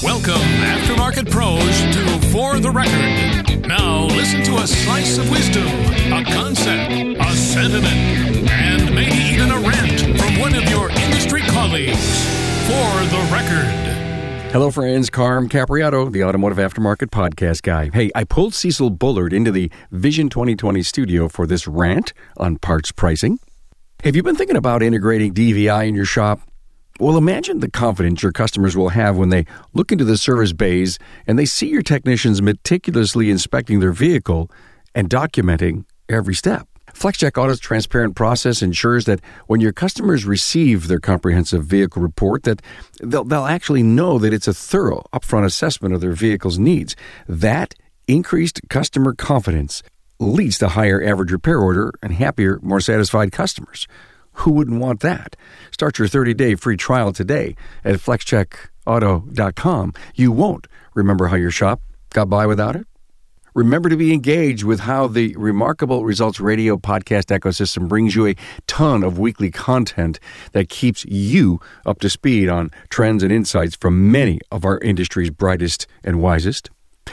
Welcome, aftermarket pros, to For the Record. Now, listen to a slice of wisdom, a concept, a sentiment, and maybe even a rant from one of your industry colleagues. For the Record. Hello, friends. Carm Capriotto, the Automotive Aftermarket Podcast guy. Hey, I pulled Cecil Bullard into the Vision 2020 studio for this rant on parts pricing. Have you been thinking about integrating DVI in your shop? Well, imagine the confidence your customers will have when they look into the service bays and they see your technicians meticulously inspecting their vehicle and documenting every step. FlexCheck Auto's transparent process ensures that when your customers receive their comprehensive vehicle report that they'll, they'll actually know that it's a thorough upfront assessment of their vehicle's needs. That increased customer confidence leads to higher average repair order and happier, more satisfied customers. Who wouldn't want that? Start your 30-day free trial today at flexcheckauto.com. You won't remember how your shop got by without it. Remember to be engaged with how the Remarkable Results Radio podcast ecosystem brings you a ton of weekly content that keeps you up to speed on trends and insights from many of our industry's brightest and wisest.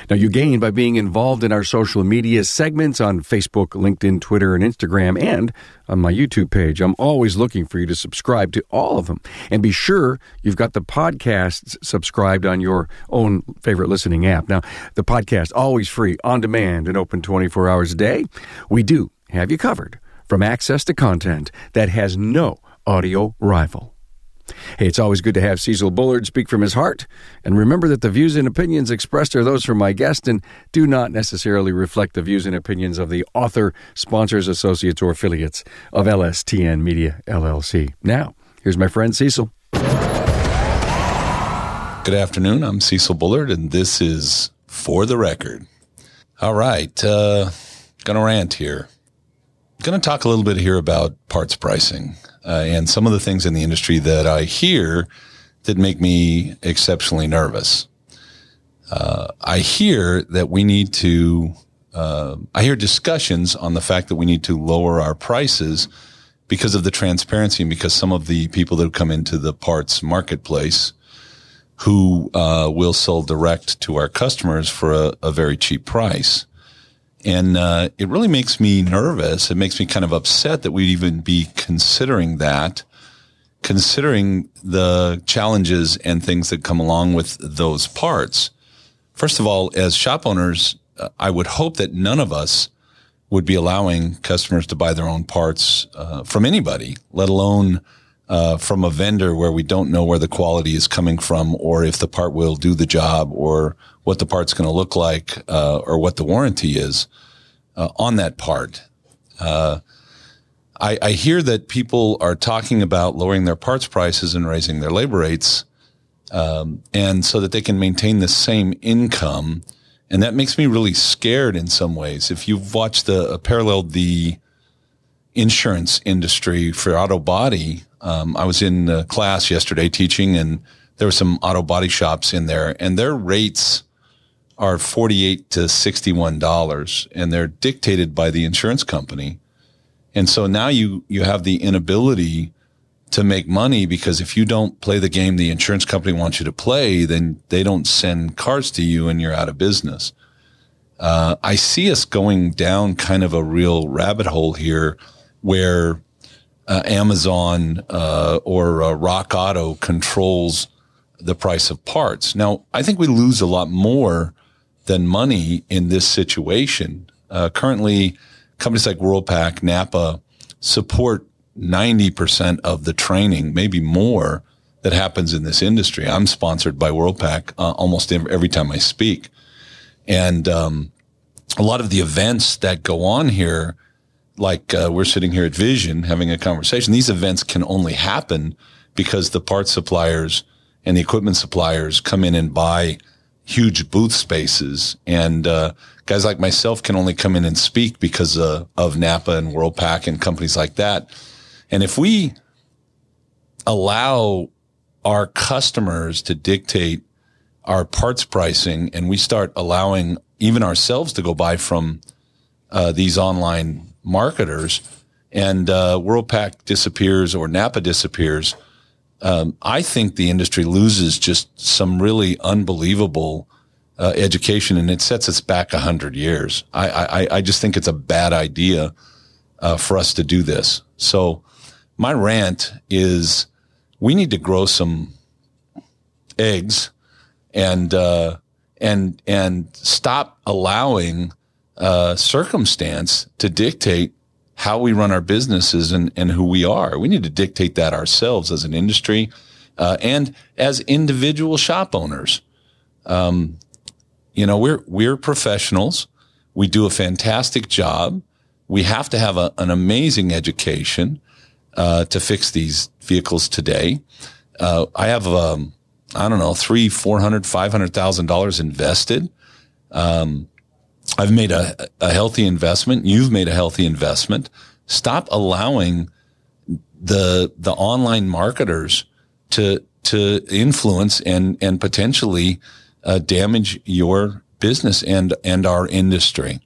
Now, you gain by being involved in our social media segments on Facebook, LinkedIn, Twitter, and Instagram, and on my YouTube page. I'm always looking for you to subscribe to all of them. And be sure you've got the podcasts subscribed on your own favorite listening app. Now, the podcast always free, on demand, and open 24 hours a day. We do have you covered from access to content that has no audio rival. Hey, it's always good to have Cecil Bullard speak from his heart. And remember that the views and opinions expressed are those from my guest and do not necessarily reflect the views and opinions of the author, sponsors, associates, or affiliates of LSTN Media LLC. Now, here's my friend Cecil. Good afternoon. I'm Cecil Bullard, and this is For the Record. All right. Uh, gonna rant here. Gonna talk a little bit here about parts pricing uh, and some of the things in the industry that I hear that make me exceptionally nervous. Uh, I hear that we need to, uh, I hear discussions on the fact that we need to lower our prices because of the transparency and because some of the people that come into the parts marketplace who uh, will sell direct to our customers for a, a very cheap price. And uh, it really makes me nervous. It makes me kind of upset that we'd even be considering that, considering the challenges and things that come along with those parts. First of all, as shop owners, uh, I would hope that none of us would be allowing customers to buy their own parts uh, from anybody, let alone uh, from a vendor where we don't know where the quality is coming from or if the part will do the job or what the part's going to look like uh, or what the warranty is uh, on that part. Uh, I, I, hear that people are talking about lowering their parts prices and raising their labor rates, um, and so that they can maintain the same income. And that makes me really scared in some ways. If you've watched the uh, paralleled the insurance industry for auto body, um, I was in a class yesterday teaching, and there were some auto body shops in there, and their rates are 48 to 61 dollars and they're dictated by the insurance company. And so now you you have the inability to make money because if you don't play the game the insurance company wants you to play then they don't send cars to you and you're out of business. Uh, i see us going down kind of a real rabbit hole here where uh, amazon uh, or uh, rock auto controls the price of parts now i think we lose a lot more than money in this situation. Uh, currently, companies like Worldpac, Napa support 90% of the training, maybe more, that happens in this industry. I'm sponsored by Worldpac uh, almost every time I speak. And um, a lot of the events that go on here, like uh, we're sitting here at Vision having a conversation, these events can only happen because the parts suppliers and the equipment suppliers come in and buy – huge booth spaces and uh, guys like myself can only come in and speak because uh, of Napa and Worldpac and companies like that. And if we allow our customers to dictate our parts pricing and we start allowing even ourselves to go buy from uh, these online marketers and uh, Worldpac disappears or Napa disappears, um, I think the industry loses just some really unbelievable uh, education, and it sets us back a hundred years. I, I, I just think it's a bad idea uh, for us to do this. So my rant is we need to grow some eggs and uh, and and stop allowing uh, circumstance to dictate how we run our businesses and, and who we are. We need to dictate that ourselves as an industry uh, and as individual shop owners. Um, you know, we're we're professionals. We do a fantastic job. We have to have a, an amazing education uh, to fix these vehicles today. Uh, I have, um, I don't know, three, four hundred, five hundred thousand dollars invested. Um, I've made a, a healthy investment. You've made a healthy investment. Stop allowing the the online marketers to to influence and and potentially uh, damage your business and and our industry.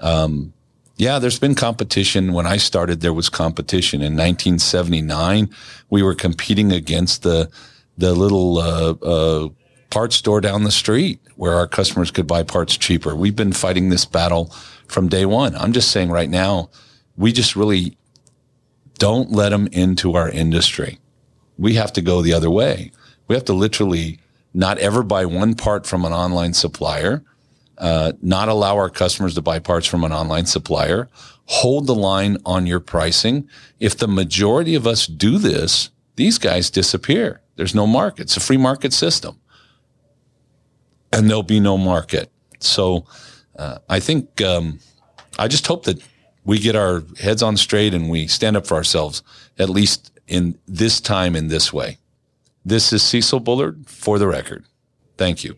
Um, yeah, there's been competition. When I started, there was competition. In 1979, we were competing against the the little uh, uh, parts store down the street where our customers could buy parts cheaper. We've been fighting this battle from day one. I'm just saying right now, we just really don't let them into our industry. We have to go the other way. We have to literally not ever buy one part from an online supplier, uh, not allow our customers to buy parts from an online supplier, hold the line on your pricing. If the majority of us do this, these guys disappear. There's no market. It's a free market system and there'll be no market. So uh, I think um, I just hope that we get our heads on straight and we stand up for ourselves, at least in this time in this way. This is Cecil Bullard for the record. Thank you.